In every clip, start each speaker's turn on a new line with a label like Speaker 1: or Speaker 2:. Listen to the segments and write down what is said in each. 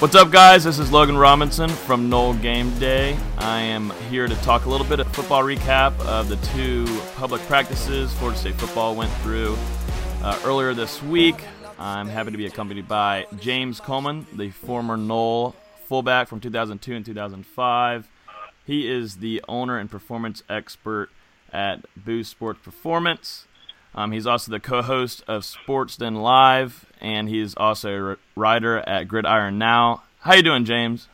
Speaker 1: What's up, guys? This is Logan Robinson from Nole Game Day. I am here to talk a little bit of football recap of the two public practices Florida State football went through uh, earlier this week. I'm happy to be accompanied by James Coleman, the former Nole fullback from 2002 and 2005. He is the owner and performance expert at Boost Sports Performance. Um, he's also the co-host of Sports Den Live, and he's also a writer at Gridiron Now. How you doing, James?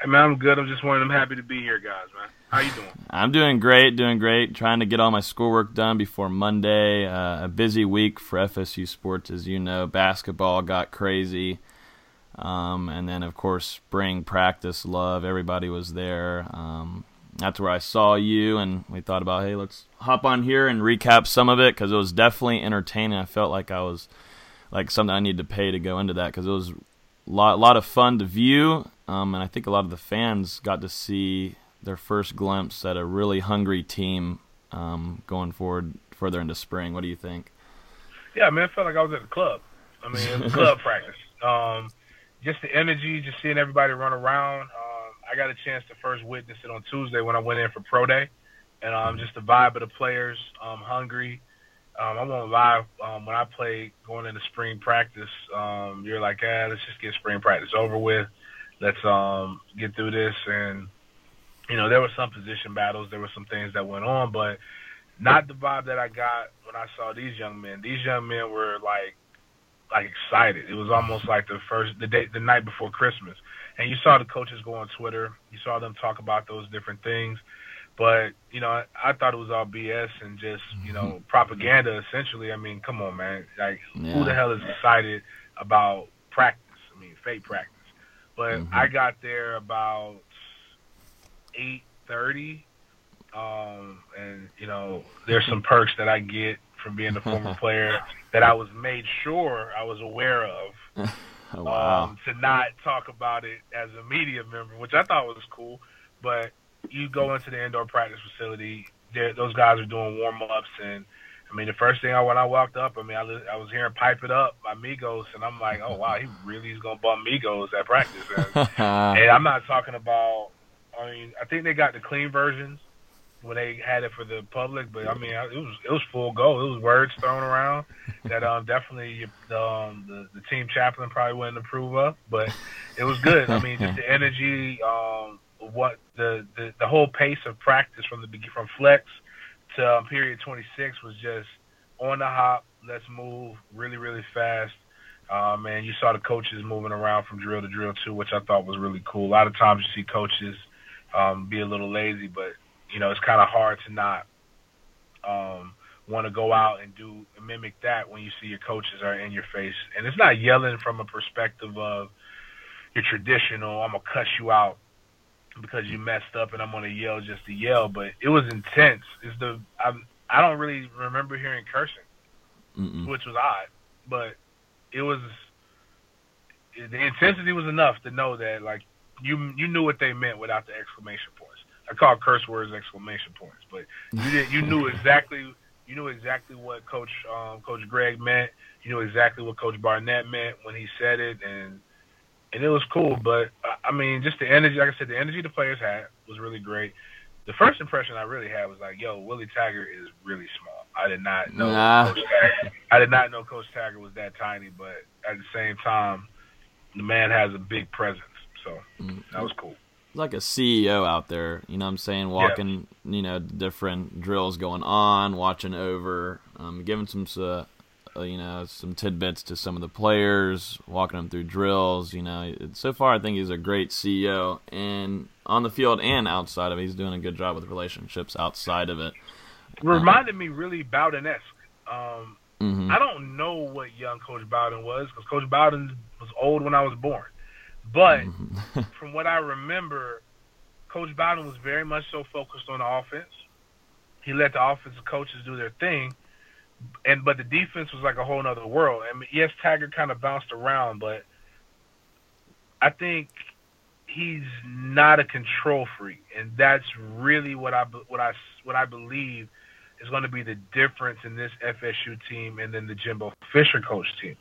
Speaker 2: Hey man, I'm good. I'm just one of them happy to be here, guys. Man, how you doing?
Speaker 1: I'm doing great, doing great. Trying to get all my schoolwork done before Monday. Uh, a busy week for FSU sports, as you know. Basketball got crazy, um, and then of course spring practice. Love everybody was there. Um, that's where I saw you, and we thought about, hey, let's hop on here and recap some of it because it was definitely entertaining. I felt like I was like something I needed to pay to go into that because it was a lot, lot of fun to view, um, and I think a lot of the fans got to see their first glimpse at a really hungry team um, going forward further into spring. What do you think?
Speaker 2: Yeah, man, I felt like I was at a club. I mean, it was club practice. Um, just the energy, just seeing everybody run around. Um, I got a chance to first witness it on Tuesday when I went in for pro day, and um, just the vibe of the players, um, hungry. Um, I won't lie. Um, when I played going into spring practice, um, you're like, ah, let's just get spring practice over with. Let's um, get through this. And you know, there were some position battles. There were some things that went on, but not the vibe that I got when I saw these young men. These young men were like, like excited. It was almost like the first, the day, the night before Christmas and you saw the coaches go on Twitter. You saw them talk about those different things. But you know, I, I thought it was all BS and just you know mm-hmm. propaganda. Essentially, I mean, come on, man. Like, yeah. who the hell is excited about practice? I mean, fake practice. But mm-hmm. I got there about eight thirty, um, and you know, there's some perks that I get from being a former player that I was made sure I was aware of.
Speaker 1: Oh, wow. um,
Speaker 2: to not talk about it as a media member, which I thought was cool. But you go into the indoor practice facility, those guys are doing warm ups, and I mean, the first thing I when I walked up, I mean, I, I was hearing "Pipe It Up" by Migos, and I'm like, oh wow, he really is gonna bump Migos at practice. And, and I'm not talking about. I mean, I think they got the clean versions, when they had it for the public. But I mean, it was it was full go. It was words thrown around that um definitely um the the team chaplain probably wouldn't approve of. But it was good. I mean, just the energy, um, what the the, the whole pace of practice from the from flex to um, period 26 was just on the hop. Let's move really really fast. Um, and you saw the coaches moving around from drill to drill too, which I thought was really cool. A lot of times you see coaches um, be a little lazy, but you know, it's kind of hard to not um, want to go out and do mimic that when you see your coaches are in your face. And it's not yelling from a perspective of your traditional, I'm gonna cuss you out because you messed up and I'm gonna yell just to yell. But it was intense. It's the I'm, I don't really remember hearing cursing, Mm-mm. which was odd, but it was the intensity was enough to know that like you you knew what they meant without the exclamation points. I call curse words exclamation points, but you did, you knew exactly you knew exactly what Coach um, Coach Greg meant. You knew exactly what Coach Barnett meant when he said it, and and it was cool. But I mean, just the energy, like I said, the energy the players had was really great. The first impression I really had was like, "Yo, Willie Taggart is really small." I did not know. Nah. Coach Taggart, I did not know Coach Taggart was that tiny, but at the same time, the man has a big presence, so mm-hmm. that was cool
Speaker 1: like a CEO out there, you know what I'm saying, walking, yeah. you know, different drills going on, watching over, um, giving some, uh, you know, some tidbits to some of the players, walking them through drills. You know, so far I think he's a great CEO, and on the field and outside of it, he's doing a good job with relationships outside of it.
Speaker 2: Reminded um, me really Bowden esque. Um, mm-hmm. I don't know what young Coach Bowden was because Coach Bowden was old when I was born. But mm-hmm. from what I remember, Coach Bowden was very much so focused on the offense. He let the offensive coaches do their thing, and but the defense was like a whole other world. I mean, yes, Taggart kind of bounced around, but I think he's not a control freak, and that's really what I what I what I believe is going to be the difference in this FSU team and then the Jimbo Fisher coach teams.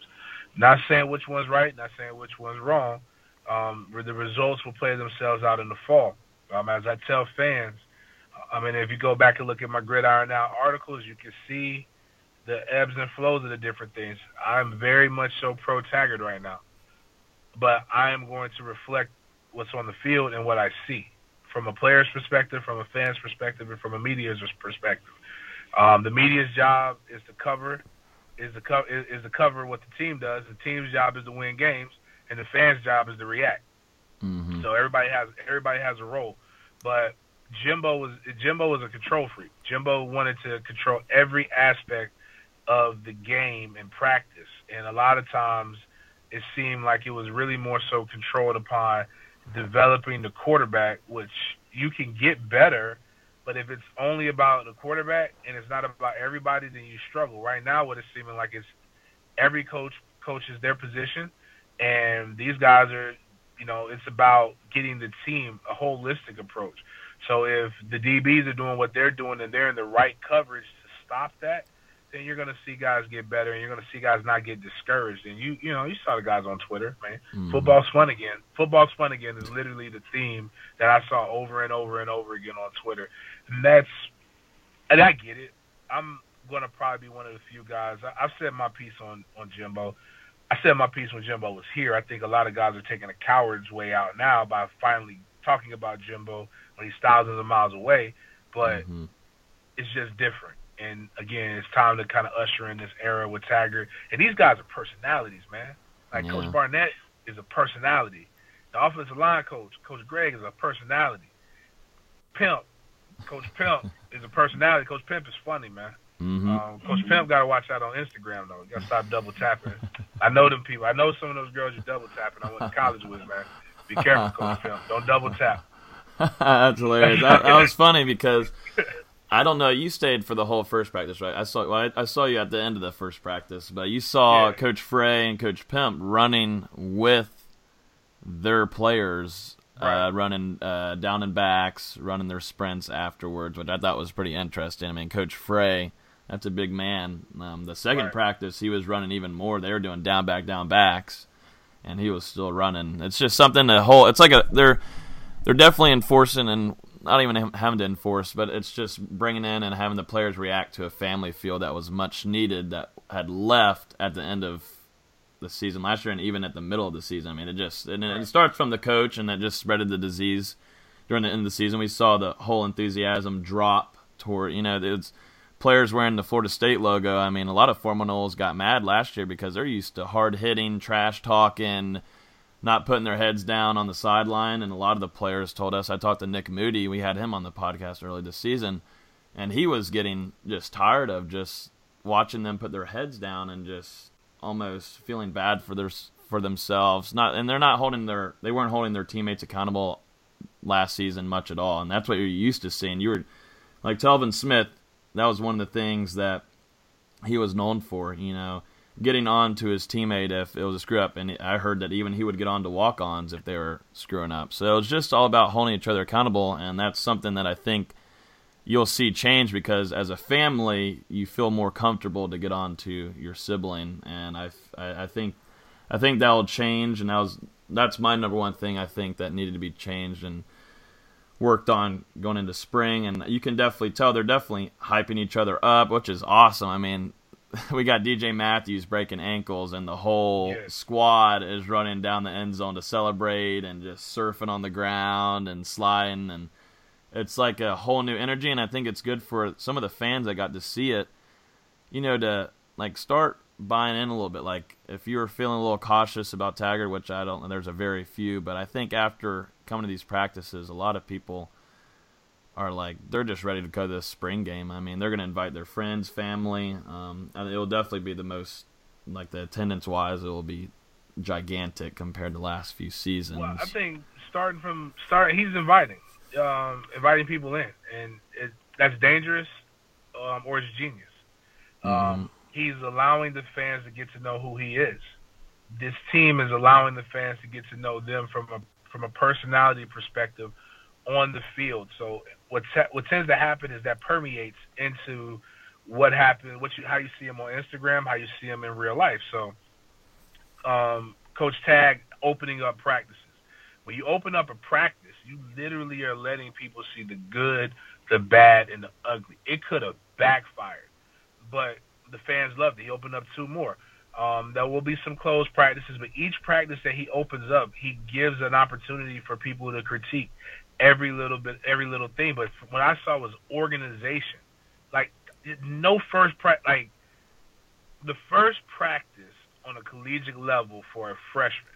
Speaker 2: Not saying which one's right, not saying which one's wrong, Um, the results will play themselves out in the fall. Um, as I tell fans, I mean, if you go back and look at my Gridiron Now articles, you can see the ebbs and flows of the different things. I'm very much so pro Taggart right now, but I am going to reflect what's on the field and what I see from a player's perspective, from a fan's perspective, and from a media's perspective. Um, the media's job is to cover is to cover is to cover what the team does. The team's job is to win games, and the fans' job is to react. Mm-hmm. So everybody has everybody has a role, but Jimbo was Jimbo was a control freak. Jimbo wanted to control every aspect of the game and practice, and a lot of times it seemed like it was really more so controlled upon developing the quarterback, which you can get better, but if it's only about the quarterback and it's not about everybody, then you struggle. Right now, what it's seeming like is every coach coaches their position, and these guys are, you know, it's about getting the team a holistic approach. So if the DBs are doing what they're doing and they're in the right coverage to stop that, then you're going to see guys get better and you're going to see guys not get discouraged. And you, you know, you saw the guys on Twitter, man. Mm-hmm. Football's fun again. Football's fun again is literally the theme that I saw over and over and over again on Twitter. And that's, and I get it. I'm going to probably be one of the few guys. I, I've said my piece on, on Jimbo. I said my piece when Jimbo was here. I think a lot of guys are taking a coward's way out now by finally talking about Jimbo when he's thousands of miles away. But mm-hmm. it's just different. And again, it's time to kind of usher in this era with Taggart. And these guys are personalities, man. Like yeah. Coach Barnett is a personality. The offensive line coach, Coach Greg, is a personality. Pimp, Coach Pimp is a personality. Coach Pimp is funny, man. Mm-hmm. Um, Coach Pimp got to watch out on Instagram though. Got to stop double tapping. I know them people. I know some of those girls you double tapping. I went to college with, man. Be careful, Coach Pimp. Don't double tap.
Speaker 1: That's hilarious. That, that was funny because I don't know. You stayed for the whole first practice, right? I saw. Well, I, I, saw you at the end of the first practice, but you saw yeah. Coach Frey and Coach Pimp running with their players, uh, right. uh, running uh, down and backs, running their sprints afterwards, which I thought was pretty interesting. I mean, Coach Frey, that's a big man. Um, the second right. practice, he was running even more. They were doing down back, down backs, and he was still running. It's just something to whole. It's like a they're they're definitely enforcing and not even having to enforce, but it's just bringing in and having the players react to a family feel that was much needed that had left at the end of the season last year and even at the middle of the season. I mean, it just and it starts from the coach and that just spreaded the disease during the end of the season. We saw the whole enthusiasm drop toward you know it's players wearing the Florida State logo. I mean, a lot of Seminoles got mad last year because they're used to hard hitting, trash talking not putting their heads down on the sideline. And a lot of the players told us. I talked to Nick Moody. We had him on the podcast early this season, and he was getting just tired of just watching them put their heads down and just almost feeling bad for their for themselves. Not and they're not holding their they weren't holding their teammates accountable last season much at all. And that's what you're used to seeing. You were like Telvin Smith. That was one of the things that he was known for. You know getting on to his teammate if it was a screw up. And I heard that even he would get on to walk ons if they were screwing up. So it's just all about holding each other accountable. And that's something that I think you'll see change because as a family, you feel more comfortable to get on to your sibling. And I, I, I think. I think that will change, and that was that's my number one thing I think that needed to be changed and worked on going into spring. And you can definitely tell they're definitely hyping each other up, which is awesome. I mean, we got DJ Matthews breaking ankles, and the whole squad is running down the end zone to celebrate and just surfing on the ground and sliding, and it's like a whole new energy. And I think it's good for some of the fans that got to see it, you know, to like start buying in a little bit. Like if you were feeling a little cautious about Taggart, which I don't, know, there's a very few, but I think after coming to these practices, a lot of people are like they're just ready to go to this spring game. I mean, they're going to invite their friends, family. Um, it will definitely be the most like the attendance wise, it will be gigantic compared to last few seasons.
Speaker 2: Well, I think starting from start, he's inviting, um, inviting people in, and it, that's dangerous, um, or it's genius. Um, mm-hmm. He's allowing the fans to get to know who he is. This team is allowing the fans to get to know them from a from a personality perspective on the field. So what te- what tends to happen is that permeates into what happened, what you how you see him on Instagram, how you see him in real life. So, um, Coach Tag opening up practices. When you open up a practice, you literally are letting people see the good, the bad, and the ugly. It could have backfired, but the fans loved it. He opened up two more. Um, there will be some closed practices, but each practice that he opens up, he gives an opportunity for people to critique every little bit, every little thing. But what I saw was organization. Like no first pra- like the first practice on a collegiate level for a freshman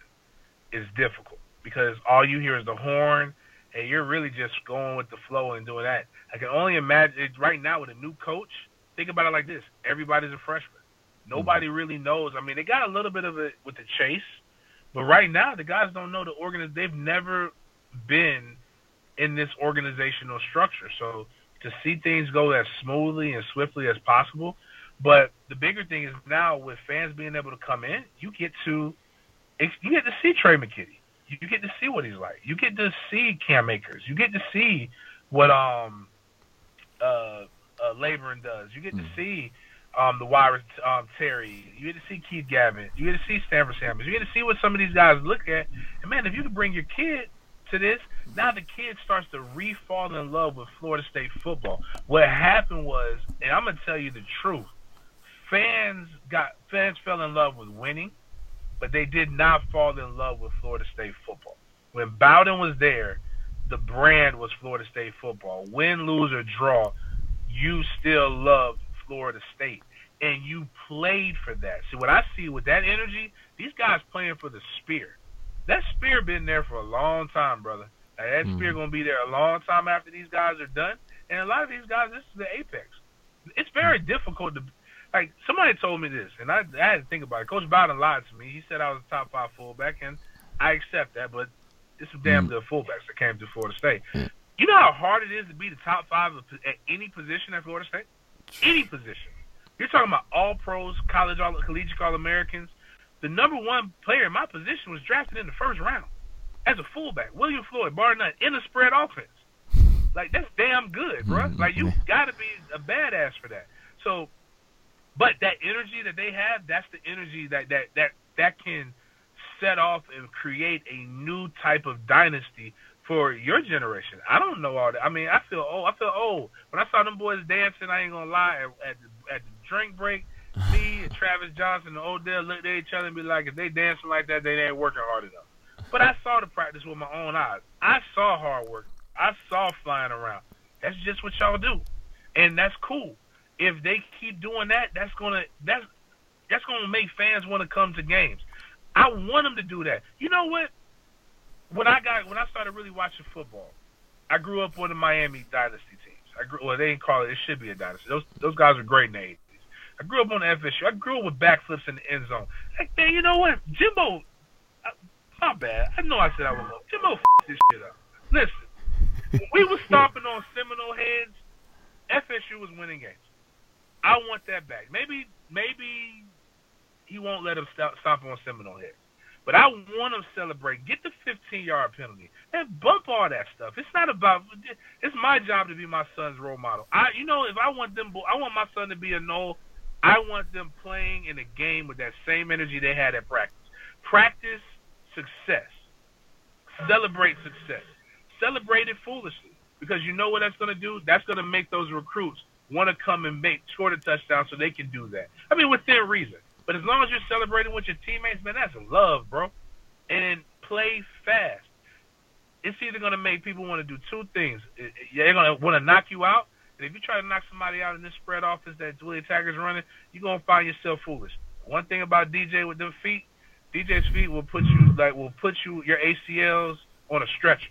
Speaker 2: is difficult because all you hear is the horn, and you're really just going with the flow and doing that. I can only imagine right now with a new coach. Think about it like this: everybody's a freshman. Nobody mm-hmm. really knows. I mean, they got a little bit of it with the chase, but right now the guys don't know the organization. They've never been in this organizational structure, so to see things go as smoothly and swiftly as possible. But the bigger thing is now with fans being able to come in, you get to you get to see Trey McKitty. You get to see what he's like. You get to see Cam Akers. You get to see what um uh, uh Laborn does. You get to see um, the wide um, Terry. You get to see Keith Gavin. You get to see Stanford Samuels. You get to see what some of these guys look at. And man, if you could bring your kid to this, now the kid starts to re-fall in love with Florida State football. What happened was, and I'm gonna tell you the truth, fans got fans fell in love with winning, but they did not fall in love with Florida State football. When Bowden was there, the brand was Florida State football. Win, lose, or draw, you still loved Florida State. And you played for that. See, what I see with that energy, these guys playing for the spear. That spear been there for a long time, brother. that mm-hmm. spear going to be there a long time after these guys are done. And a lot of these guys, this is the apex. It's very mm-hmm. difficult to, like, somebody told me this, and I, I had to think about it. Coach Bowden lied to me. He said I was a top five fullback, and I accept that, but it's some damn mm-hmm. good fullbacks that came to Florida State. You know how hard it is to be the top five at any position at Florida State? any position. You're talking about all pros, college, all collegiate all Americans. The number one player in my position was drafted in the first round as a fullback, William Floyd, bar none, in a spread offense. Like that's damn good, bro. Mm-hmm. Like you got to be a badass for that. So, but that energy that they have, that's the energy that that that that can set off and create a new type of dynasty for your generation. I don't know all that. I mean, I feel old. I feel old when I saw them boys dancing. I ain't gonna lie. At, at at the drink break, me and Travis Johnson and Odell looked at each other and be like, if they dancing like that, they ain't working hard enough. But I saw the practice with my own eyes. I saw hard work. I saw flying around. That's just what y'all do, and that's cool. If they keep doing that, that's gonna that's that's gonna make fans want to come to games. I want them to do that. You know what? when I got when I started really watching football, I grew up on the Miami Dynasty teams. I grew well, they didn't call it. It should be a dynasty. Those those guys were great 80s. I grew up on FSU. I grew up with backflips in the end zone. Like, man, you know what, Jimbo? I, my bad. I know I said I was low. Jimbo f- this shit up. Listen, we were stomping on Seminole heads. FSU was winning games. I want that back. Maybe maybe he won't let him stop, stomp on Seminole heads. But I want them to celebrate. Get the 15 yard penalty and bump all that stuff. It's not about. It's my job to be my son's role model. I, you know, if I want them, I want my son to be a no. I want them playing in a game with that same energy they had at practice. Practice success. Celebrate success. Celebrate it foolishly because you know what that's going to do. That's going to make those recruits want to come and make score the touchdown so they can do that. I mean, within reason. But as long as you're celebrating with your teammates, man, that's love, bro. And play fast. It's either going to make people want to do two things. They're going to want to knock you out. And if you try to knock somebody out in this spread offense that Willie Taggart's running, you're to find yourself foolish. One thing about DJ with them feet, DJ's feet will put you like will put you your ACLs on a stretcher.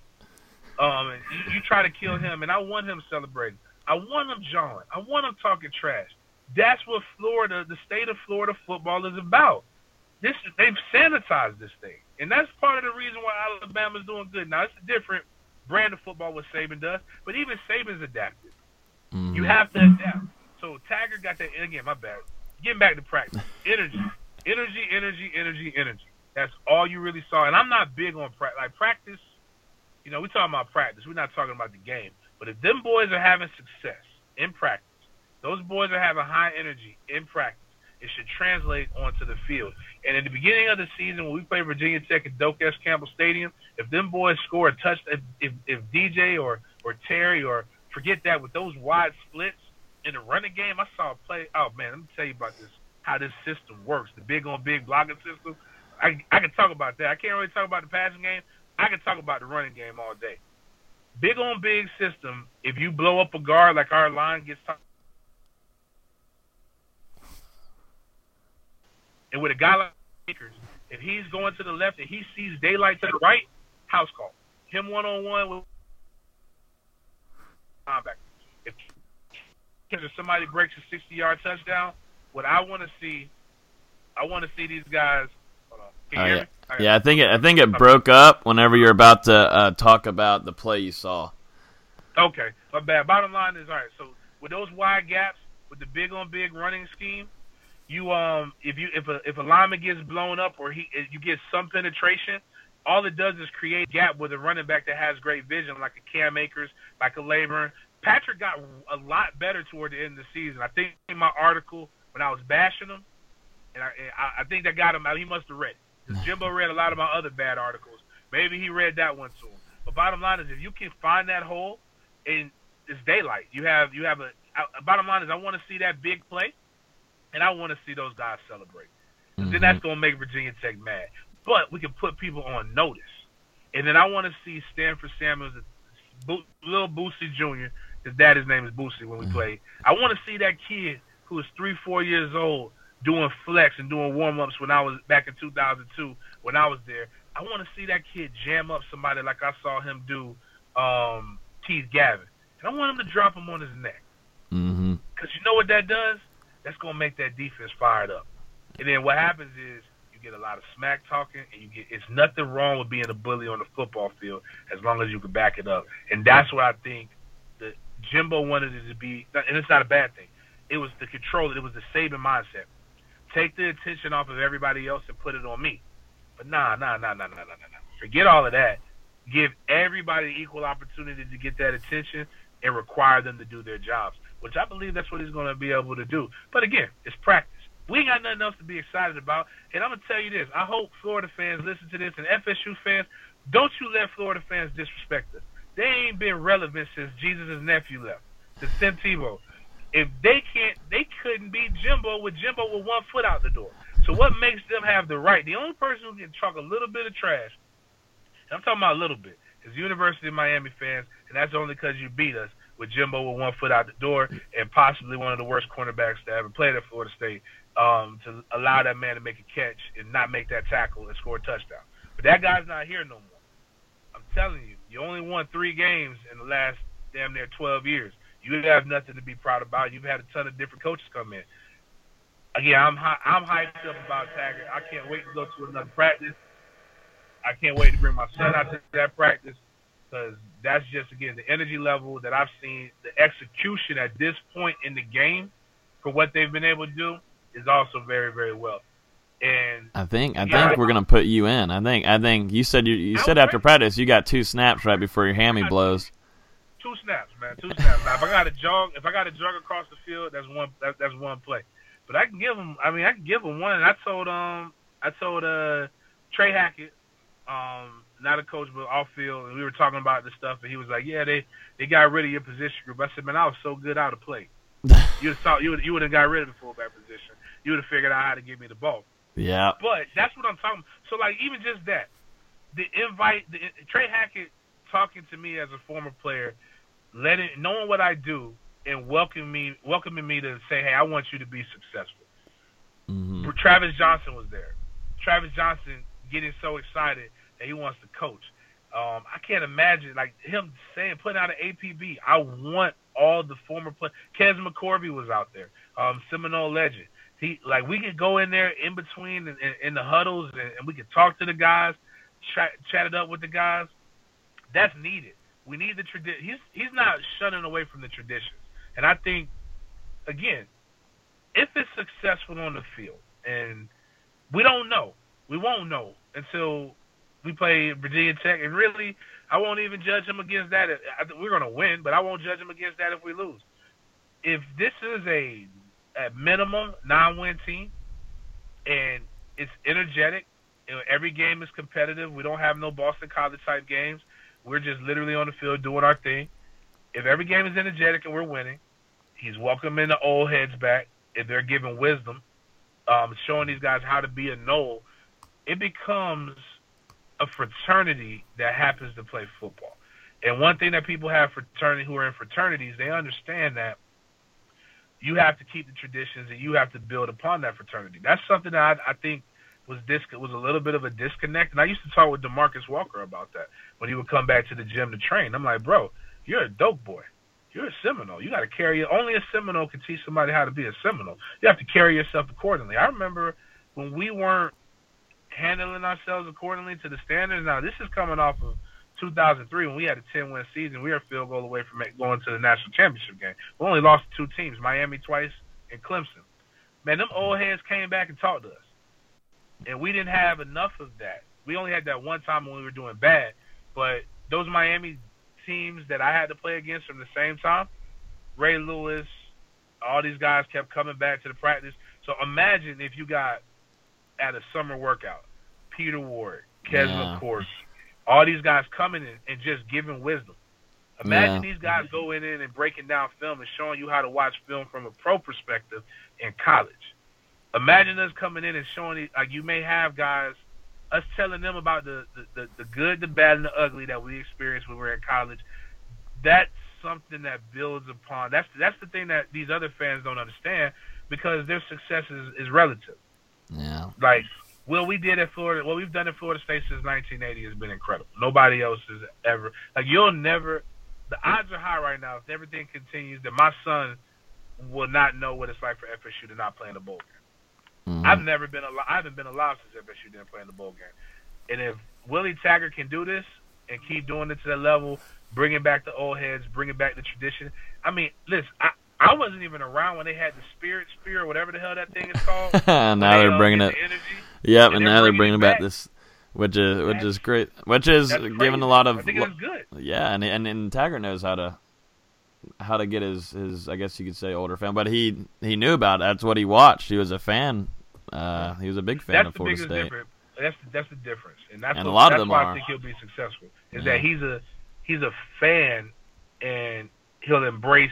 Speaker 2: Um, and you, you try to kill him, and I want him celebrating. I want him jawing. I want him talking trash. That's what Florida, the state of Florida football is about. This they've sanitized this thing, and that's part of the reason why Alabama's doing good. Now it's a different brand of football what Saban does, but even Saban's adapted. Mm-hmm. You have to adapt. So Taggart got that again. My bad. Getting back to practice, energy, energy, energy, energy, energy. That's all you really saw. And I'm not big on practice. Like practice, you know, we're talking about practice. We're not talking about the game. But if them boys are having success in practice those boys are having high energy in practice. it should translate onto the field. And in the beginning of the season, when we played Virginia Tech at Doak S. Campbell Stadium, if them boys score a touch, if, if, if DJ or or Terry or forget that with those wide splits in the running game, I saw a play. Oh man, let me tell you about this. How this system works, the big on big blocking system. I I can talk about that. I can't really talk about the passing game. I can talk about the running game all day. Big on big system. If you blow up a guard like our line gets, and with a guy like Akers, if he's going to the left and he sees daylight to the right, house call. Him one on one with linebacker. If if somebody breaks a sixty yard touchdown, what I want to see, I want to see these guys. Hold on. Can you
Speaker 1: Oh,
Speaker 2: hear
Speaker 1: yeah.
Speaker 2: me? All right.
Speaker 1: Yeah, I think it, I think it broke up whenever you're about to uh, talk about the play you saw.
Speaker 2: Okay, my bad. Bottom line is all right. So with those wide gaps, with the big on big running scheme, you um if you if a if a lineman gets blown up or he you get some penetration, all it does is create a gap with a running back that has great vision, like a Cam Akers, like a Laborn. Patrick got a lot better toward the end of the season. I think in my article when I was bashing him, and I I, I think that got him out. He must have read. it. Jimbo read a lot of my other bad articles. Maybe he read that one too. But bottom line is, if you can find that hole, and it's daylight. You have you have a. I, bottom line is, I want to see that big play, and I want to see those guys celebrate.
Speaker 1: Mhm.
Speaker 2: Then that's gonna make Virginia Tech mad. But we can put people on notice, and then I want to see Stanford Samuels, Bo- little Boosie Jr. His dad's name is Boosie when we played. I want to see that kid who was three, four years old doing flex and doing warm ups when I was back in 2002 when I was there. I want to see that kid jam up somebody like I saw him do um, Keith Gavin, and I want him to drop him on his neck. Because you know what that does? That's going to make that defense fired up. And then what happens is you get a lot of smack talking, and you get it's nothing wrong with being a bully on the football field as long as you can back it up. And that's what I think that Jimbo wanted it to be, and it's not a bad thing. It was the control. It was the saving mindset. Take the attention off of everybody else and put it on me. But nah, nah, nah, nah, nah, nah, nah, nah. Forget all of that. Give everybody equal opportunity to get that attention and require them to do their jobs, which I believe that's what he's going to be able to do. But again, it's practice. We got nothing else to be excited about. And I'm to tell you this. I hope Florida fans listen to this and FSU fans, don't you let Florida fans disrespect us. They ain't been relevant since Jesus' nephew left, the Tim Tebow. If they can't, they couldn't beat Jimbo with Jimbo with one foot out the door. So what makes them have the right? The only person who can talk a little bit of trash, and I'm talking about a little bit, is University of Miami fans, and that's only because you beat us with Jimbo with one foot out the door and possibly one of the worst cornerbacks to ever play at Florida State. Um, to allow that man to make a catch and not make that tackle and score a touchdown. But that guy's not here no more. I'm telling you, you only won three games in the last damn near 12 years. You have nothing to be proud about. You've had a ton of different coaches come in. Again, I'm hy- I'm hyped up about Taggart. I can't wait to go to another practice. I can't wait to bring my son out to that practice because that's just again the energy level that I've seen. The execution at this point in the game for what they've been able to do is also very very well. And
Speaker 1: I think I think we're gonna put you in. I think I think you said you you
Speaker 2: I
Speaker 1: said after
Speaker 2: ready.
Speaker 1: practice you got two snaps right before your hammy blows.
Speaker 2: two snaps, man, two snaps. Now, if I got to jog, if I got to jog across the field, that's one. That, that's one play. But I can give him. I mean, I can give him one. And I told um, I told uh, Trey Hackett, um, not a coach but off field, and we were talking about this stuff, and he was like, "Yeah, they they got rid of your position group." I said, "Man, I was so good out of play. You would you would you would have got rid of the fullback position. You would have figured out how to give me the ball."
Speaker 1: Yeah.
Speaker 2: But that's what I'm talking. So like even just that, the invite, the, Trey Hackett talking to me as a former player, letting knowing what I do and welcoming me, welcoming me to say, hey, I want you to be successful.
Speaker 1: hmm
Speaker 2: Travis Johnson was there. Travis Johnson getting so excited that he wants to coach. Um, I can't imagine like him saying, putting out an APB. I want all the former players. Kez McCorvey was out there. Um, Seminole legend. He like we could go in there in between in, in, in the huddles and, and we could talk to the guys, chat, chat it up with the guys. That's needed. We need the tradition. He's he's not shunning away from the traditions, and I think again, if it's successful on the field, and we don't know, we won't know until we play Virginia Tech, and really, I won't even judge him against that. We're to win, but I won't judge him against that if we lose. If this is a at minimum nine-win team, and it's energetic. Every game is competitive. We don't have no Boston College type games. We're just literally on the field doing our thing. If every game is energetic and we're winning, he's welcoming the old heads back. If they're giving wisdom, um, showing these guys how to be a Nole, it becomes a fraternity that happens to play football. And one thing that people have fraternity who are in fraternities, they understand that you have to keep the traditions and you have to build upon that fraternity. That's something that I, I think was dis- was a little bit of a disconnect. And I used to talk with Demarcus Walker about that when he would come back to the gym to train. I'm like, bro, you're a dope boy. You're a Seminole. You got to carry. it. Only a Seminole can teach somebody how to be a Seminole. You have to carry yourself accordingly. I remember when we weren't handling ourselves accordingly to the standards. Now this is coming off of 2003 when we had a 10 win season. We were a field goal away from going to the national championship game. We only lost two teams, Miami twice and Clemson. Man, them old heads came back and talked to us, and we didn't have enough of that. We only had that one time when we were doing bad, but those Miami teams that I had to play against from the same time, Ray Lewis, all these guys kept coming back to the practice. So imagine if you got at a summer workout, Peter Ward, Kevin yeah. Course, all these guys coming in and just giving wisdom. Imagine yeah. these guys going in and breaking down film and showing you how to watch film from a pro perspective in college. Imagine us coming in and showing you, like you may have guys, us telling them about the, the, the, the good, the bad, and the ugly that we experienced when we were in college. That's something that builds upon. That's that's the thing that these other fans don't understand because their success is, is relative.
Speaker 1: Yeah.
Speaker 2: Like what we did at Florida, what we've done at Florida State since 1980 has been incredible. Nobody else has ever like you'll never. The odds are high right now. If everything continues, that my son will not know what it's like for FSU to not play in the bowl game. Mm-hmm. I've never been alive. I haven't been alive since FSU didn't play in the bowl game. And if Willie Taggart can do this and keep doing it to that level, bringing back the old heads, bringing back the tradition. I mean, listen, I, I wasn't even around when they had the Spirit Spear, or whatever the hell that thing is called.
Speaker 1: now they, are bringing it. The yep, and, and now they're bringing, back, back this, which is which is great, which is giving a lot of.
Speaker 2: I think it's good.
Speaker 1: Yeah, and and and Taggart knows how to how to get his his I guess you could say older fan, but he he knew about it. That's what he watched. He was a fan. Uh, he was a big fan
Speaker 2: that's
Speaker 1: of Florida State.
Speaker 2: Difference. That's that's the difference, and that's
Speaker 1: and
Speaker 2: what,
Speaker 1: a lot
Speaker 2: of
Speaker 1: them
Speaker 2: why
Speaker 1: are.
Speaker 2: I think he'll be successful. Is yeah. that he's a he's a fan, and he'll embrace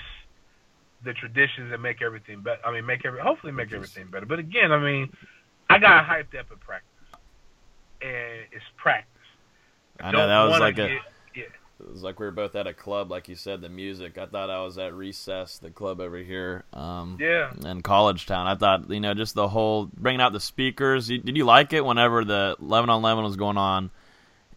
Speaker 2: the traditions and make everything better. I mean, make every hopefully make everything better. But again, I mean, I got hyped up at practice, and it's practice.
Speaker 1: I, I know that was like get, a. Yeah. It was like we were both at a club, like you said, the music. I thought I was at Recess, the club over here. Um,
Speaker 2: yeah.
Speaker 1: In College Town, I thought you know just the whole bringing out the speakers. Did you like it whenever the eleven on eleven was going on,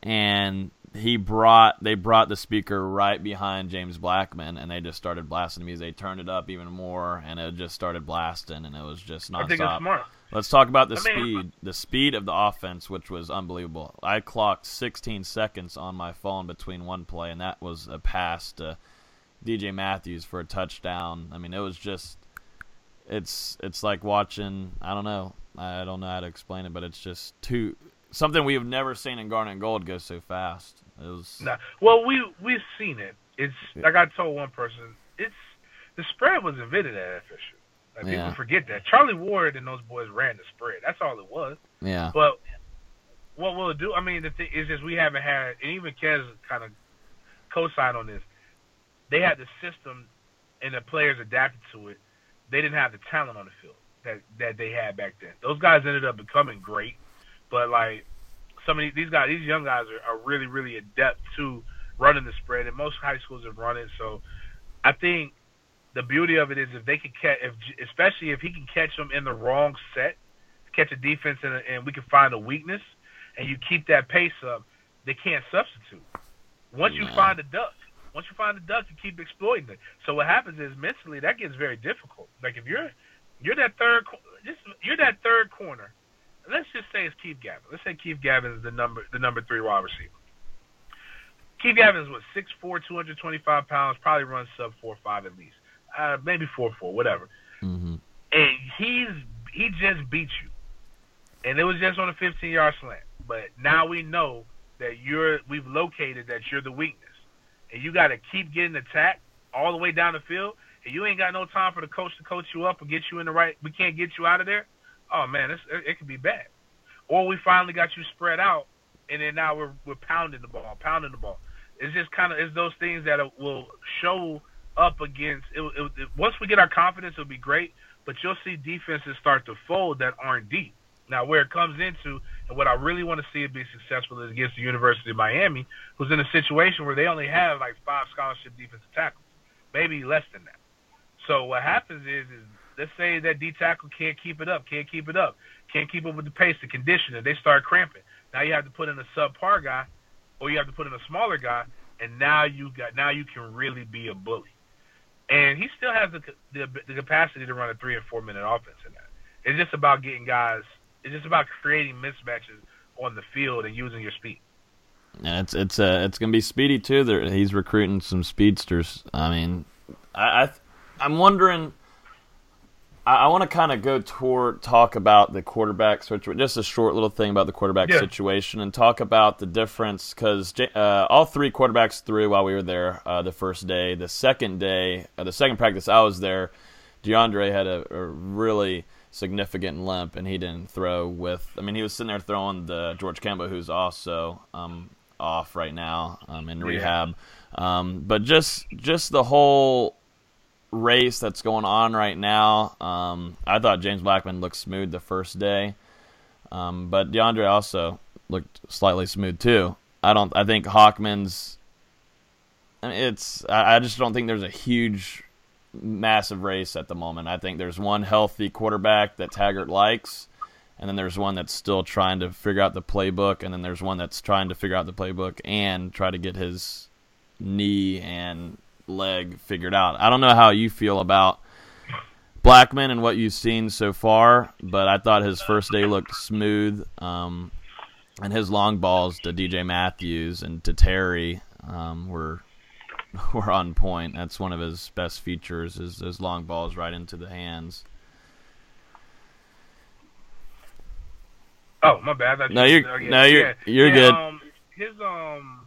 Speaker 1: and he brought they brought the speaker right behind James Blackman, and they just started blasting the music. They turned it up even more, and it just started blasting, and it was just nonstop.
Speaker 2: I think it's smart.
Speaker 1: Let's talk about the
Speaker 2: I
Speaker 1: mean, speed, the speed of the offense, which was unbelievable. I clocked 16 seconds on my phone between one play, and that was a pass to DJ Matthews for a touchdown. I mean, it was just it's it's like watching. I don't know. I don't know how to explain it, but it's just too something we've never seen in Garnet and Gold go so fast. It was
Speaker 2: nah. well, we we've seen it. It's like I told one person, it's the spread was invented at FSU. Like
Speaker 1: yeah.
Speaker 2: people forget that Charlie Ward and those boys ran the spread. That's all it was.
Speaker 1: Yeah.
Speaker 2: But what will it do? I mean, the thing is just we haven't had, and even Kez kind of co-signed on this. They had the system, and the players adapted to it. They didn't have the talent on the field that that they had back then. Those guys ended up becoming great. But like some of these, these guys, these young guys are, are really, really adept to running the spread, and most high schools have run it. So I think the beauty of it is if they can catch, if especially if he can catch them in the wrong set, catch a defense and, and we can find a weakness, and you keep that pace up, they can't substitute. Once you find a duck, once you find a duck, you keep exploiting it. So what happens is mentally that gets very difficult. Like if you're you're that third, just you're that third corner let's just say it's Keith Gavin. Let's say Keith Gavin is the number the number three wide receiver. Keith Gavin is what 6'4", 225 pounds, probably runs sub four five at least, uh, maybe four four, whatever.
Speaker 1: Mm-hmm.
Speaker 2: And he's he just beat you, and it was just on a fifteen yard slant. But now we know that you're we've located that you're the weakness, and you got to keep getting attacked all the way down the field. and you ain't got no time for the coach to coach you up or get you in the right. We can't get you out of there. Oh man, it, it could be bad. Or we finally got you spread out, and then now we're we're pounding the ball, pounding the ball. It's just kind of it's those things that will show up against. It, it, it, once we get our confidence, it'll be great. But you'll see defenses start to fold that aren't deep. Now, where it comes into, and what I really want to see it be successful is against the University of Miami, who's in a situation where they only have like five scholarship defensive tackles, maybe less than that. So what happens is, is let's say that D tackle can't keep it up, can't keep it up, can't keep up with the pace, the conditioning. they start cramping. Now you have to put in a subpar guy, or you have to put in a smaller guy, and now you got now you can really be a bully. And he still has the the, the capacity to run a three and four minute offense in that. It's just about getting guys it's just about creating mismatches on the field and using your speed.
Speaker 1: And it's it's uh, it's gonna be speedy too. There, he's recruiting some speedsters. I mean, I, I I'm wondering. I, I want to kind of go toward talk about the quarterback situation. Just a short little thing about the quarterback yeah. situation, and talk about the difference because uh, all three quarterbacks threw while we were there uh, the first day. The second day, uh, the second practice I was there, Deondre had a, a really significant limp, and he didn't throw with. I mean, he was sitting there throwing the George Kemba, who's also um, off right now um, in rehab. Um, but just just the whole race that's going on right now. Um, I thought James Blackman looked smooth the first day, um, but Deondre also looked slightly smooth too. I don't. I think Hockman's. I mean, it's. I, I just don't think there's a huge massive race at the moment. I think there's one healthy quarterback that Taggart likes, and then there's one that's still trying to figure out the playbook, and then there's one that's trying to figure out the playbook and try to get his knee and leg figured out. I don't know how you feel about Blackman and what you've seen so far, but I thought his first day looked smooth. Um, and his long balls to DJ Matthews and to Terry um, were were on point. That's one of his best features is his long balls right into the hands.
Speaker 2: Oh, my bad.
Speaker 1: No, you're no, you're yeah. you're yeah, good.
Speaker 2: Um, his um,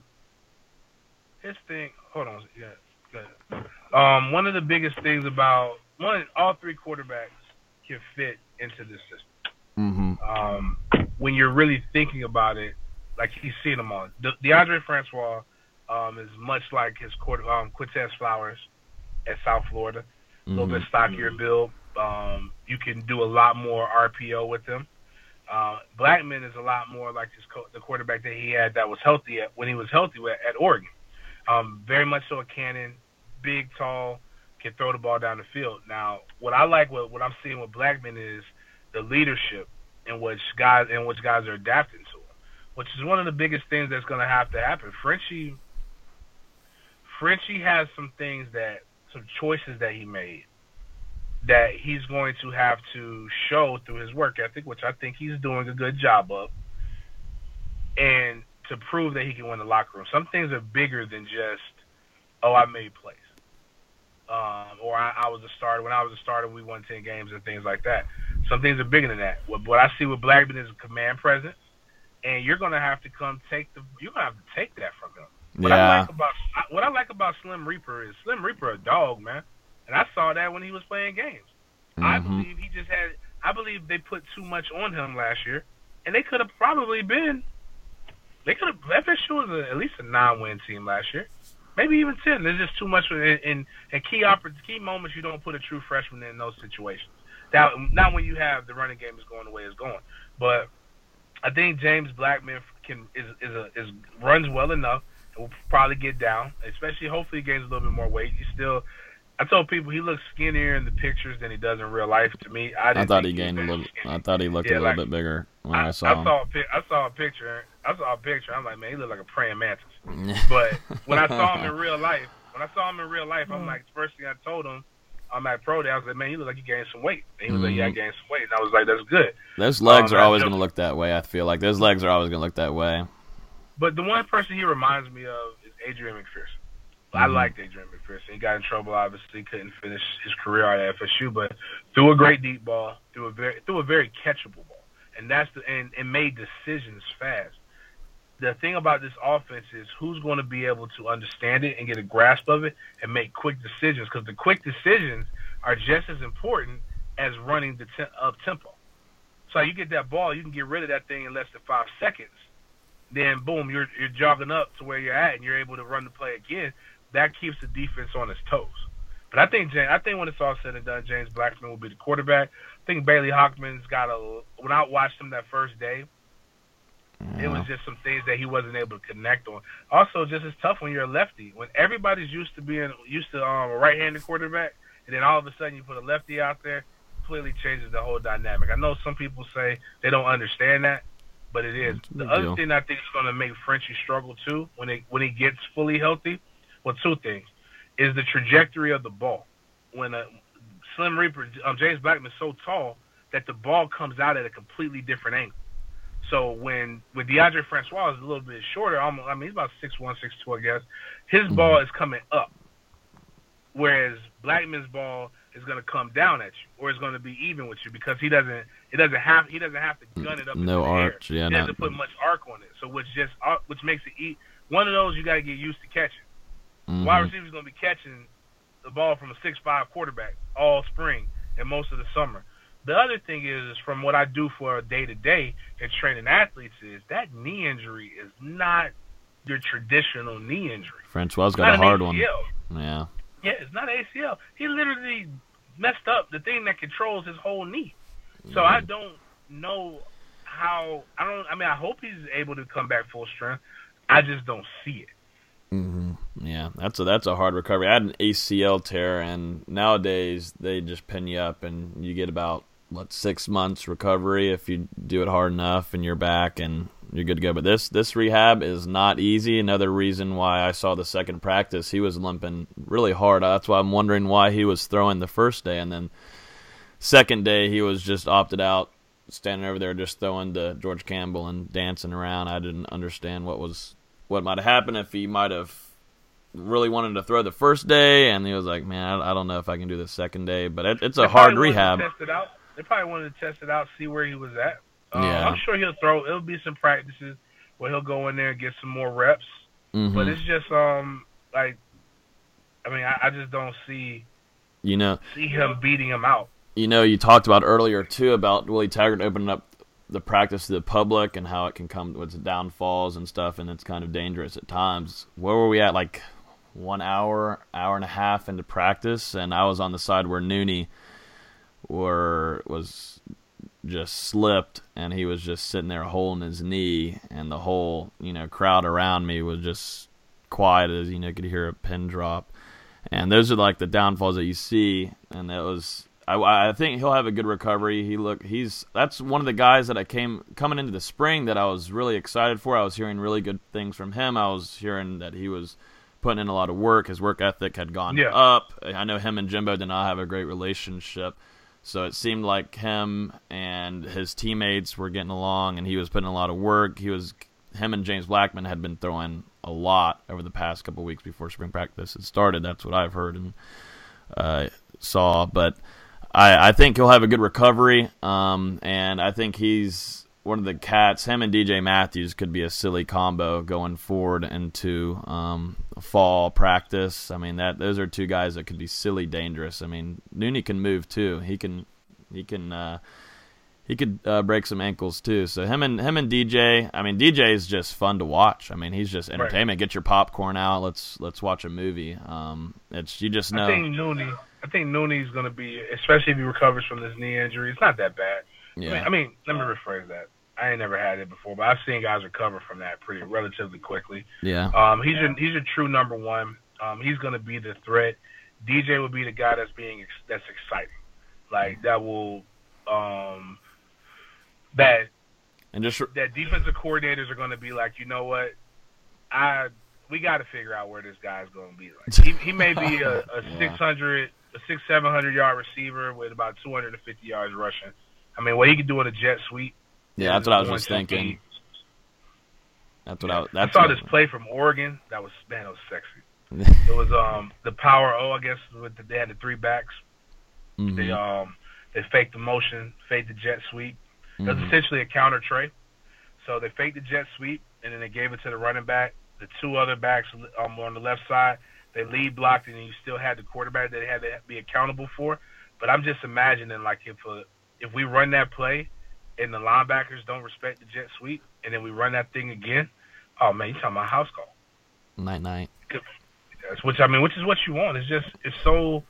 Speaker 2: his thing. Hold on. Yeah. Um, one of the biggest things about one, all three quarterbacks can fit into this system.
Speaker 1: Mm-hmm.
Speaker 2: Um, when you're really thinking about it, like he's seen them all. De- Deondre Francois um, is much like his um, Quinton Flowers at South Florida. A little mm-hmm. bit stockier build. Um, you can do a lot more RPO with him. Uh, Blackman is a lot more like his co- the quarterback that he had that was healthy at, when he was healthy at, at Oregon. Um, very much so a cannon, big, tall, can throw the ball down the field. Now, what I like, what, what I'm seeing with Blackman is the leadership in which guys in which guys are adapting to him, which is one of the biggest things that's going to have to happen. Frenchie Frenchie has some things that some choices that he made that he's going to have to show through his work ethic, which I think he's doing a good job of, and to prove that he can win the locker room. Some things are bigger than just, oh, I made plays, um, or I, I was a starter. When I was a starter, we won ten games and things like that. Some things are bigger than that. What, what I see with Blackman is a command presence, and you're going to have to come take the. You're going to have to take that from him. What yeah. I like about what I like about Slim Reaper is Slim Reaper a dog, man, and I saw that when he was playing games. Mm-hmm. I believe he just had. I believe they put too much on him last year, and they could have probably been. They could have. FSU was a, at least a nine-win team last year, maybe even ten. There's just too much in, in, in key oper- key moments. You don't put a true freshman in those situations. Now, not when you have the running game is going the way it's going, but I think James Blackman can is is a, is runs well enough will probably get down, especially hopefully he gains a little bit more weight. He still, I told people he looks skinnier in the pictures than he does in real life. To me, I,
Speaker 1: I thought he gained a little. Skinny. I thought he looked yeah, a little like, bit bigger when I, I saw
Speaker 2: I
Speaker 1: him.
Speaker 2: Saw a, I saw a picture. I saw a picture. I'm like, man, he looked like a praying mantis. but when I saw him in real life, when I saw him in real life, I'm like, first thing I told him. I'm at pro day. I was like, man, you look like you gained some weight. And he was mm-hmm. like, yeah, I mm-hmm. gained some weight. And I was like, that's good.
Speaker 1: Those legs um, are always going to look that way. I feel like those legs are always going to look that way.
Speaker 2: But the one person he reminds me of is Adrian McPherson. Mm-hmm. I liked Adrian McPherson. He got in trouble, obviously, couldn't finish his career at FSU, but threw a great deep ball, threw a very threw a very catchable ball, and that's the and, and made decisions fast. the thing about this offense is who's going to be able to understand it and get a grasp of it and make quick decisions because the quick decisions are just as important as running the te- up tempo. So you get that ball, you can get rid of that thing in less than five seconds. Then boom, you're you're jogging up to where you're at, and you're able to run the play again. That keeps the defense on its toes. But I think James, I think when it's all said and done, James Blackman will be the quarterback. I think Bailey Hockman's got a. When I watched him that first day, it was just some things that he wasn't able to connect on. Also, just as tough when you're a lefty. When everybody's used to being used to um, a right-handed quarterback, and then all of a sudden you put a lefty out there, completely changes the whole dynamic. I know some people say they don't understand that, but it is. The other
Speaker 1: deal.
Speaker 2: thing I think is going to make Frenchie struggle too when he when he gets fully healthy. Well, two things is the trajectory of the ball. When a Slim Reaper, um, James Blackman's so tall that the ball comes out at a completely different angle. So when when Deondre Francois is a little bit shorter, almost, I mean he's about six one, six two, I guess. His ball is coming up, whereas Blackman's ball is going to come down at you, or it's going to be even with you because he doesn't it doesn't have he doesn't have to gun it up.
Speaker 1: No arch,
Speaker 2: air.
Speaker 1: yeah,
Speaker 2: He
Speaker 1: not-
Speaker 2: doesn't put much arc on it, so which just uh, which makes it eat. One of those you got to get used to catching.
Speaker 1: Mhm.
Speaker 2: Wide receiver's going to be catching the ball from a six-five quarterback all spring and most of the summer. The other thing is, is from what I do for a day-to-day in training athletes, is that knee injury is not your traditional knee injury.
Speaker 1: Francois
Speaker 2: It's
Speaker 1: got a hard one. Yeah.
Speaker 2: Yeah, it's not ACL. He literally messed up the thing that controls his whole knee. So I don't know how. I don't. I mean, I hope he's able to come back full strength. I just don't see it.
Speaker 1: hmm Yeah, that's a that's a hard recovery. I had an ACL tear, and nowadays they just pin you up, and you get about what six months recovery if you do it hard enough, and you're back and you're good to go. But this this rehab is not easy. Another reason why I saw the second practice, he was limping really hard. That's why I'm wondering why he was throwing the first day, and then second day he was just opted out, standing over there just throwing to George Campbell and dancing around. I didn't understand what was what might have happened if he might have really wanted to throw the first day, and he was like, "Man, I, I don't know if I can do the second day." But it, it's a
Speaker 2: They
Speaker 1: hard
Speaker 2: probably wanted to
Speaker 1: rehab.
Speaker 2: Test it out. They probably wanted to test it out, see where he was at. Um,
Speaker 1: Yeah.
Speaker 2: I'm sure he'll throw. It'll be some practices where he'll go in there and get some more reps.
Speaker 1: Mhm.
Speaker 2: But it's just um like, I mean, I, I just don't see
Speaker 1: You know,
Speaker 2: see him beating him out.
Speaker 1: you know, you talked about earlier too about Willie Taggart opening up the practice to the public and how it can come with downfalls and stuff, and it's kind of dangerous at times. Where were we at? Like one hour, hour and a half into practice, and I was on the side where Nooney were was just slipped, and he was just sitting there holding his knee, and the whole you know crowd around me was just quiet as you know could hear a pin drop. And those are like the downfalls that you see, and that was I, I think he'll have a good recovery. He look he's that's one of the guys that I came coming into the spring that I was really excited for. I was hearing really good things from him. I was hearing that he was putting in a lot of work. His work ethic had gone
Speaker 2: Yeah.
Speaker 1: up. I know him and Jimbo did not have a great relationship. So it seemed like him and his teammates were getting along, and he was putting in a lot of work. He was him and James Blackman had been throwing a lot over the past couple weeks before spring practice had started. That's what I've heard and uh, saw. But I, I think he'll have a good recovery, um, and I think he's one of the cats. Him and DJ Matthews could be a silly combo going forward into um, fall practice. I mean that those are two guys that could be silly dangerous. I mean Nooney can move too. He can he can uh, he could uh, break some ankles too. So him and him and DJ. I mean DJ is just fun to watch. I mean he's just entertainment. Get your popcorn out. Let's let's watch a movie. Um, it's you just know.
Speaker 2: I think Nooney. I think Nooney's going to be, especially if he recovers from this knee injury. It's not that bad. I mean,
Speaker 1: yeah.
Speaker 2: I mean, let me rephrase that. I ain't never had it before, but I've seen guys recover from that pretty relatively quickly.
Speaker 1: yeah.
Speaker 2: Um, he's your he's your true number one. Um, he's going to be the threat. DJ will be the guy that's being ex- that's exciting, like that will um, that
Speaker 1: And just
Speaker 2: that defensive coordinators are going to be like, you know what, I we got to figure out where this guy's going to be. Like, he, he may be a, a
Speaker 1: Yeah.
Speaker 2: six hundred, a six seven hundred yard receiver with about two hundred and fifty yards rushing. I mean, what he could do in a jet sweep.
Speaker 1: Yeah, that's what I was just thinking. That's what I.
Speaker 2: I
Speaker 1: That's
Speaker 2: saw
Speaker 1: what,
Speaker 2: this play from Oregon. That was man, that was sexy. It was um the power O, I guess, with the, they had the three backs.
Speaker 1: Mhm,
Speaker 2: They um they faked the motion, faked the jet sweep. That's
Speaker 1: mhm.
Speaker 2: essentially a counter trey. So they faked the jet sweep, and then they gave it to the running back. The two other backs um, on the left side, they lead blocked, and you still had the quarterback that they had to be accountable for. But I'm just imagining like if a, uh, if we run that play and the linebackers don't respect the jet sweep, and then we run that thing again, oh man, you talking about house call?
Speaker 1: Night night.
Speaker 2: That's which I mean, which is what you want. It's just it's so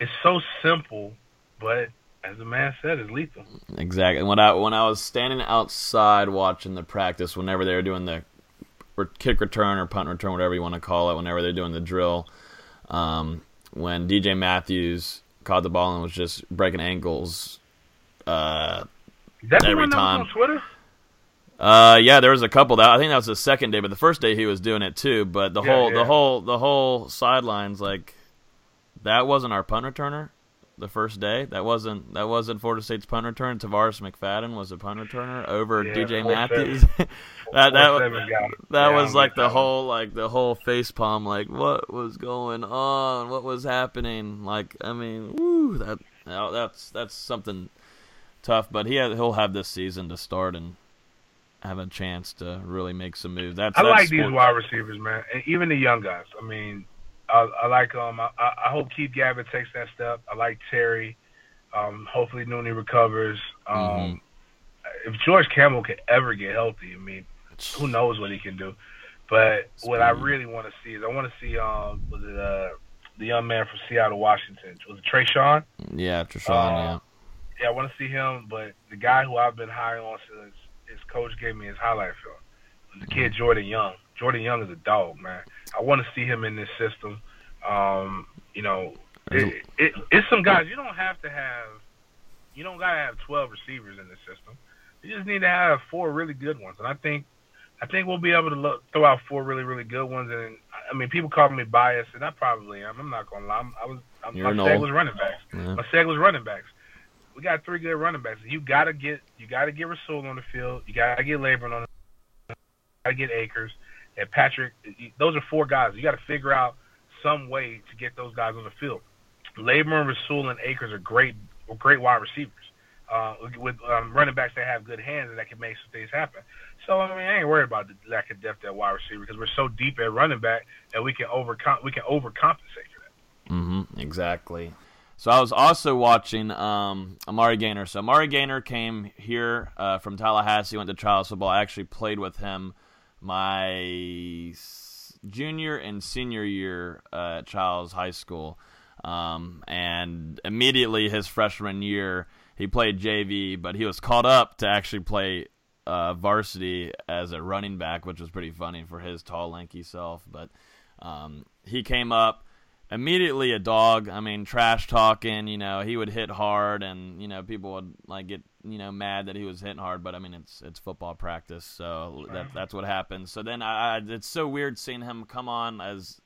Speaker 2: it's so simple, but as the man said, it's lethal.
Speaker 1: Exactly. When I when I was standing outside watching the practice, whenever they were doing the kick return or punt return, whatever you want to call it, whenever they're doing the drill, um, when DJ Matthews caught the ball and was just breaking ankles uh, every time.
Speaker 2: on Twitter?
Speaker 1: Uh, yeah, there was a couple that I think that was the second day, but the first day he was doing it too. But the yeah, whole, yeah. the whole, the whole sidelines like that wasn't our punt returner the first day. That wasn't that wasn't Florida State's punt return. Tarvarus McFadden was a punt returner over yeah, DJ Matthews. that that, that, that was like the whole like the whole face palm. Like what was going on? What was happening? Like I mean, woo, that that's that's something tough. But he he'll have this season to start and have a chance to really make some moves. That's I
Speaker 2: that's like these wide receivers, man, and even the young guys. I mean, I, I like um. I, I hope Keith Gavin takes that step. I like Terry. Um, hopefully Nooney recovers. Um, mm-hmm. If George Campbell could ever get healthy, I mean, who knows what he can do. But Speed. what I really want to see is I want to see um was it uh the young man from Seattle, Washington was it Treshaun?
Speaker 1: Yeah, Treshaun. Uh,
Speaker 2: yeah. I want to see him. But the guy who I've been high on since his coach gave me his highlight film was the kid. Jordan Young. Jordan Young is a dog, man. I want to see him in this system. Um, you know, it, it, it's some guys you don't have to have. You don't gotta have twelve receivers in the system. You just need to have four really good ones, and I think, I think we'll be able to look, throw out four really really good ones. And I mean, people call me biased, and I probably am. I'm not gonna lie. I'm, I was I'm, my seg was running backs. Yeah. My seg was running backs. We got three good running backs. You gotta get you gotta get Rasul on the field. You gotta get Laborn on. The, gotta get Akers and Patrick. Those are four guys. You got to figure out some way to get those guys on the field. Laborn, Rasul, and Akers are great, great wide receivers. Uh, with um, running backs that have good hands and that can make some things happen. So I mean, I ain't worried about the lack of depth at wide receiver because we're so deep at running back that we can overcome we can overcompensate for that.
Speaker 1: Mm-hmm. Exactly. So I was also watching um, Amari Gainer. So Amari Gainer came here uh, from Tallahassee, went to Chiles football. I actually played with him my junior and senior year uh, at Chiles High School. Um, and immediately his freshman year, he played JV, but he was caught up to actually play uh, varsity as a running back, which was pretty funny for his tall, lanky self. But um, he came up immediately a dog. I mean, trash talking. You know, he would hit hard, and you know, people would like get you know mad that he was hitting hard. But I mean, it's it's football practice, so that that's what happens. So then I, I it's so weird seeing him come on as.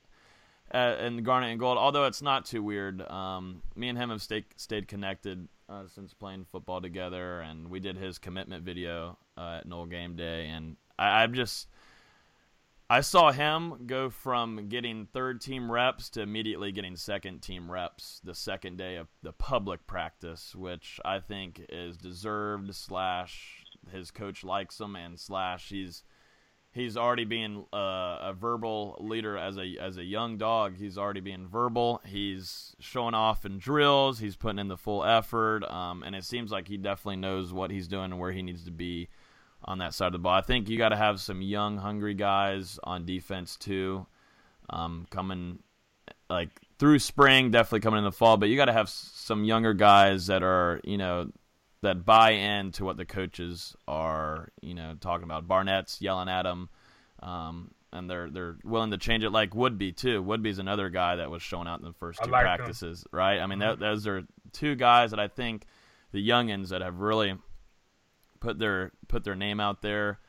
Speaker 1: Uh, in Garnet and Gold, although it's not too weird, um, me and him have stayed stayed connected uh, since playing football together, and we did his commitment video uh, at Nole Game Day, and I, I'm just I saw him go from getting third team reps to immediately getting second team reps the second day of the public practice, which I think is deserved. Slash, his coach likes him, and slash, he's he's already being uh, a verbal leader as a as a young dog. He's already being verbal. He's showing off in drills. He's putting in the full effort, um, and it seems like he definitely knows what he's doing and where he needs to be on that side of the ball. I think you got to have some young, hungry guys on defense too, um, coming like through spring, definitely coming in the fall. But you got to have some younger guys that are, you know, that buy into what the coaches are, you know, talking about. Barnett's yelling at them, um, and they're they're willing to change it. Like Woodbey too. Woodbey's another guy that was shown out in the first two like practices, right? I mean, that, mm-hmm. those are two guys that I think the youngins that have really put their put their name out there,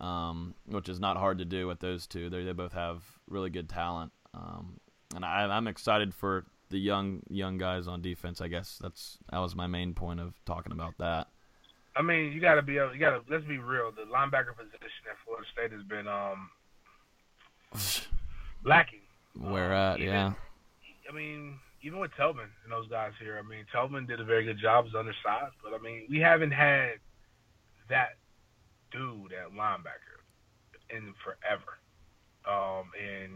Speaker 1: um, which is not hard to do with those two. They they both have really good talent, um, and I, I'm excited for the young young guys on defense. I guess that's that was my main point of talking about that.
Speaker 2: I mean, you got to be able. You got to let's be real. The linebacker position at Florida State has been um lacking.
Speaker 1: Where um, at? Even, yeah.
Speaker 2: I mean, even with Tubman and those guys here, I mean, Tubman did a very good job as undersized, but I mean, we haven't had that dude at linebacker. in forever. Um, and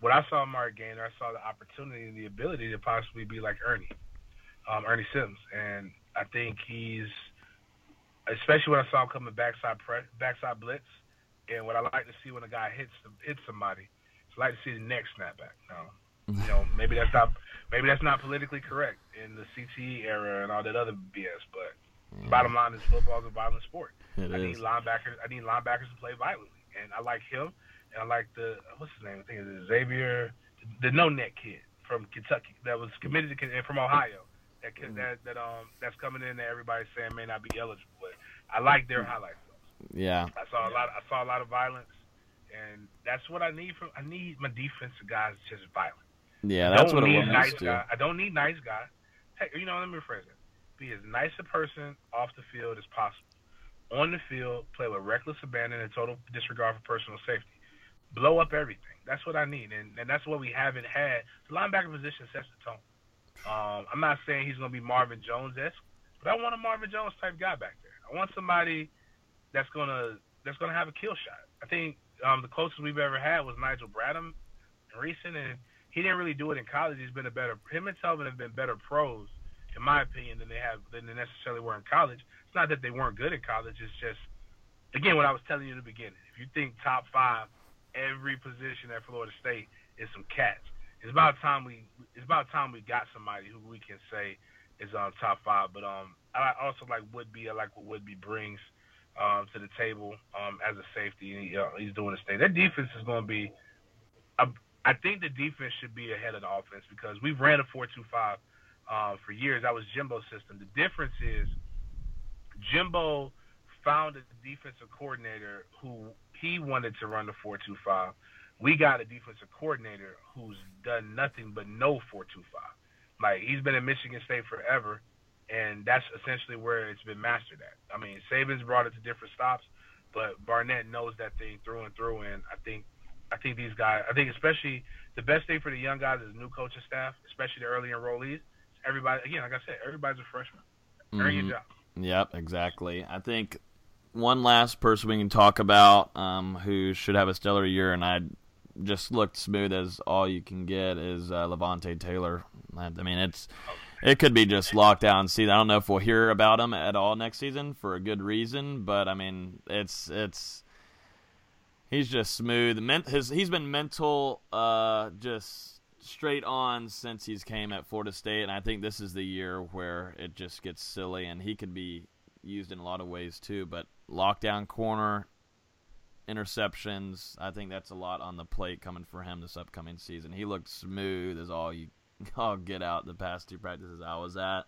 Speaker 2: what I saw in Mark Gainer, I saw the opportunity and the ability to possibly be like Ernie, um, Ernie Sims, and I think he's, especially when I saw him coming backside pre- backside blitz, and what I like to see when a guy hits hits somebody, I like to see the next snapback. Now, you know, maybe that's not maybe that's not politically correct in the CTE era and all that other BS, but yeah. bottom line is football is a violent sport.
Speaker 1: It
Speaker 2: I
Speaker 1: is.
Speaker 2: need linebackers. I need linebackers to play violently, and I like him. And I like the what's his name? I think it's Xavier, the, the no neck kid from Kentucky that was committed to and from Ohio. That kid, that that um that's coming in that everybody's saying may not be eligible, but I like their highlights.
Speaker 1: Yeah,
Speaker 2: I saw a lot. I saw a lot of violence, and that's what I need from. I need my defensive guys just violent.
Speaker 1: Yeah, that's what it
Speaker 2: need nice
Speaker 1: to.
Speaker 2: guy. I don't need nice guy. Hey, you know, let me rephrase it. Be as nice a person off the field as possible. On the field, play with reckless abandon and total disregard for personal safety. Blow up everything. That's what I need, and, and that's what we haven't had. The linebacker position sets the tone. Um, I'm not saying he's going to be Marvin Jones esque, but I want a Marvin Jones type guy back there. I want somebody that's gonna that's gonna have a kill shot. I think um, the closest we've ever had was Nigel Bradham recent, and he didn't really do it in college. He's been a better him and Telvin have been better pros, in my opinion, than they have than they necessarily were in college. It's not that they weren't good in college. It's just again what I was telling you in the beginning. If you think top five, every position at Florida State is some cats. It's about time we it's about time we got somebody who we can say is on top five. But um, I also like Woodbey. I like what Woodbey brings um, to the table um, as a safety. And he, uh, he's doing his thing. That defense is going to be. I, I think the defense should be ahead of the offense because we've ran a four-two-five uh, for years. That was Jimbo's system. The difference is Jimbo found a defensive coordinator who he wanted to run the four-two-five. We got a defensive coordinator who's done nothing but no four-two-five. Like he's been in Michigan State forever, and that's essentially where it's been mastered at. I mean, Saban's brought it to different stops, but Barnett knows that thing through and through. And I think, I think these guys, I think especially the best thing for the young guys is new coaching staff, especially the early enrollees. Everybody, again, like I said, everybody's a freshman. Earn your job.
Speaker 1: Yep, exactly. I think one last person we can talk about um, who should have a stellar year, and I just looked smooth as all you can get is uh, Levonta Taylor. I mean, it's it could be just locked down season. I don't know if we'll hear about him at all next season for a good reason, but I mean, it's it's he's just smooth. His he's been mental, uh, just straight on since he's came at Florida State, and I think this is the year where it just gets silly, and he could be used in a lot of ways too. But lockdown corner, interceptions, I think that's a lot on the plate coming for him this upcoming season. He looked smooth as all you all get out the past two practices I was at.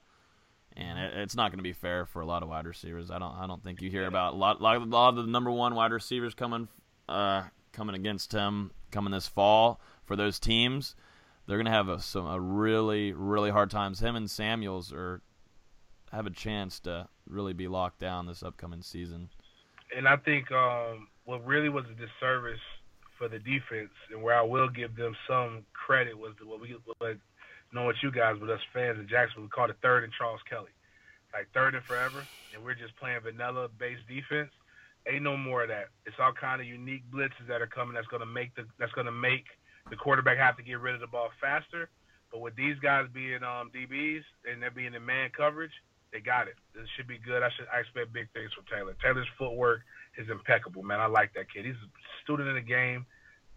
Speaker 1: And it, it's not going to be fair for a lot of wide receivers. I don't. I don't think you hear about a lot, lot, a lot of the number one wide receivers coming, uh, coming against him coming this fall for those teams they're going to have a, some a really really hard times. Him and Samuels are have a chance to really be locked down this upcoming season.
Speaker 2: And I think um, what really was a disservice for the defense, and where I will give them some credit, was what we what, know what you guys, but us fans in Jacksonville, we called it third and Charles Kelly, like third and forever, and we're just playing vanilla based defense. Ain't no more of that. It's all kind of unique blitzes that are coming. That's gonna make the that's gonna make the quarterback have to get rid of the ball faster. But with these guys being um, DBs and they're being in man coverage, they got it. This should be good. I should I expect big things from Taylor. Taylor's footwork is impeccable, man. I like that kid. He's a student in the game,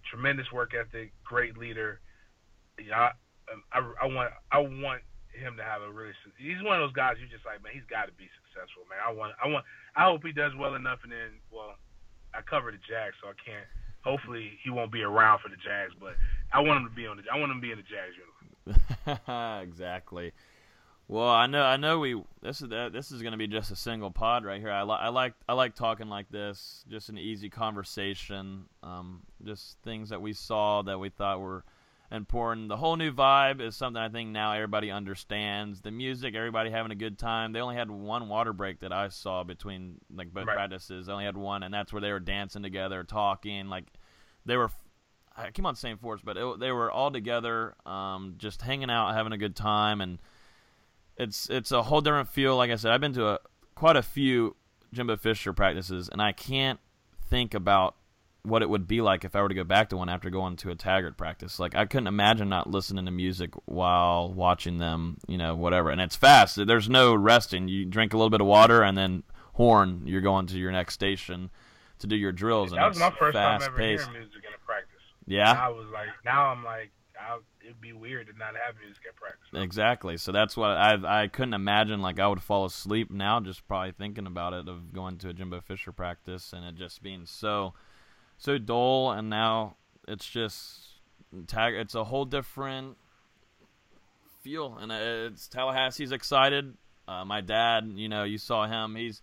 Speaker 2: tremendous work ethic, great leader. Yeah, I, I, I want I want him to have a really. He's one of those guys you just like, man. He's got to be successful, man. I want I want I hope he does well enough, and then well, I cover the Jags, so I can't. Hopefully, he won't be around for the Jags, but I want him to be on the. I want him to be in the Jags uniform.
Speaker 1: exactly. Well, I know, I know. We this is this is going to be just a single pod right here. I, li- I like I like talking like this, just an easy conversation, um, just things that we saw that we thought were important. The whole new vibe is something I think now everybody understands. The music, everybody having a good time. They only had one water break that I saw between like both
Speaker 2: Right.
Speaker 1: practices. They only had one, and that's where they were dancing together, talking. Like they were. I keep on saying force, but it, they were all together, um, just hanging out, having a good time, and it's it's a whole different feel. Like I said, I've been to a, quite a few Jimbo Fisher practices, and I can't think about what it would be like if I were to go back to one after going to a Taggart practice. Like I couldn't imagine not listening to music while watching them, you know, whatever. And it's fast. There's no resting. You drink a little bit of water and then horn. You're going to your next station to do your drills.
Speaker 2: That was my first
Speaker 1: time
Speaker 2: ever
Speaker 1: paced.
Speaker 2: hearing music in a practice.
Speaker 1: Yeah.
Speaker 2: And I was like, now I'm like, I, it'd be weird to not have music at practice.
Speaker 1: Exactly. So that's what I I couldn't imagine. Like I would fall asleep now just probably thinking about it of going to a Jimbo Fisher practice and it just being so so dull. And now it's just tag. It's a whole different feel, and it's Tallahassee's excited. Uh, my dad, you know, you saw him. He's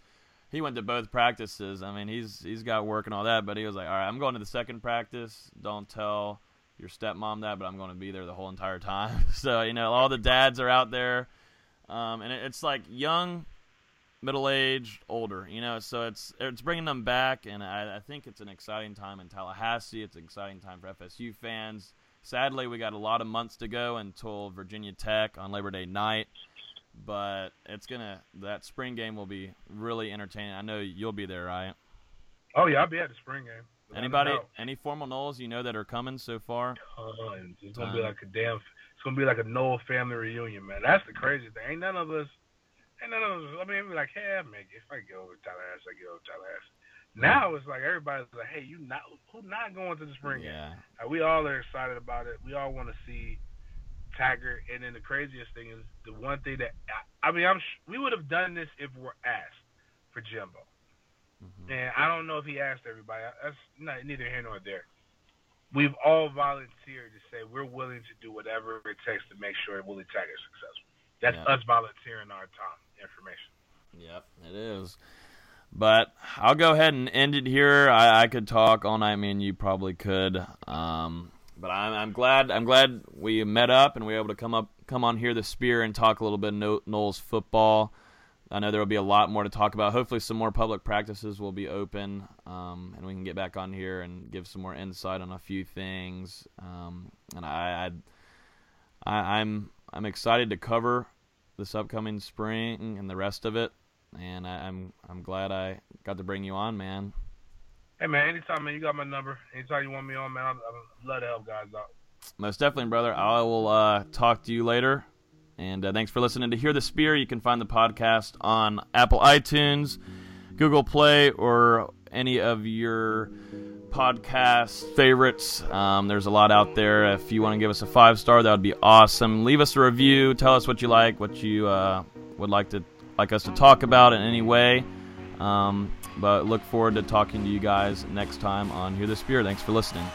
Speaker 1: he went to both practices. I mean, he's he's got work and all that, but he was like, "All right, I'm going to the second practice. Don't tell your stepmom that, but I'm going to be there the whole entire time." so you know, all the dads are out there, um, and it, it's like young, middle aged, older. You know, so it's it's bringing them back, and I, I think it's an exciting time in Tallahassee. It's an exciting time for FSU fans. Sadly, we got a lot of months to go until Virginia Tech on Labor Day night but it's gonna that spring game will be really entertaining. I know you'll be there, right?
Speaker 2: Oh yeah, I'll be at the spring game.
Speaker 1: Anybody, any formal Noles you know that are coming so far?
Speaker 2: Tons. It's gonna be like a damn. It's gonna be like a Nole family reunion, man. That's the crazy thing. Ain't none of us. Ain't none of us. I mean, we're like, hey, I make it. If I go over Tallahassee, I go over Tallahassee. Now it's like everybody's like, hey, you not who not going to the spring
Speaker 1: yeah.
Speaker 2: game? Like, we all are excited about it. We all want to see Taggart. And then the craziest thing is the one thing that I, I mean, I'm we would have done this if we're asked for Jimbo. Mm-hmm. And I don't know if he asked everybody. That's not, neither here nor there. We've all volunteered to say we're willing to do whatever it takes to make sure Willie Taggart's successful. That's yep. us volunteering our time, information.
Speaker 1: Yep, it is. But I'll go ahead and end it here. I, I could talk all night. I mean, you probably could. Um, but I'm, I'm glad I'm glad we met up and we were able to come up come on Hear the Spear and talk a little bit of Noles football. I know there will be a lot more to talk about. Hopefully, some more public practices will be open, um, and we can get back on here and give some more insight on a few things. Um, and I, I, I, I'm I'm excited to cover this upcoming spring and the rest of it. And I, I'm I'm glad I got to bring you on, man.
Speaker 2: Hey man, anytime man, you got my number. Anytime you want me on, man, I'd love to help guys out.
Speaker 1: Most definitely, brother. I will uh, talk to you later. And uh, thanks for listening to Hear the Spear. You can find the podcast on Apple iTunes, Google Play, or any of your podcast favorites. Um, there's a lot out there. If you want to give us a five star, that would be awesome. Leave us a review. Tell us what you like, what you uh, would like to like us to talk about in any way. Um, but look forward to talking to you guys next time on Hear the Spear. Thanks for listening.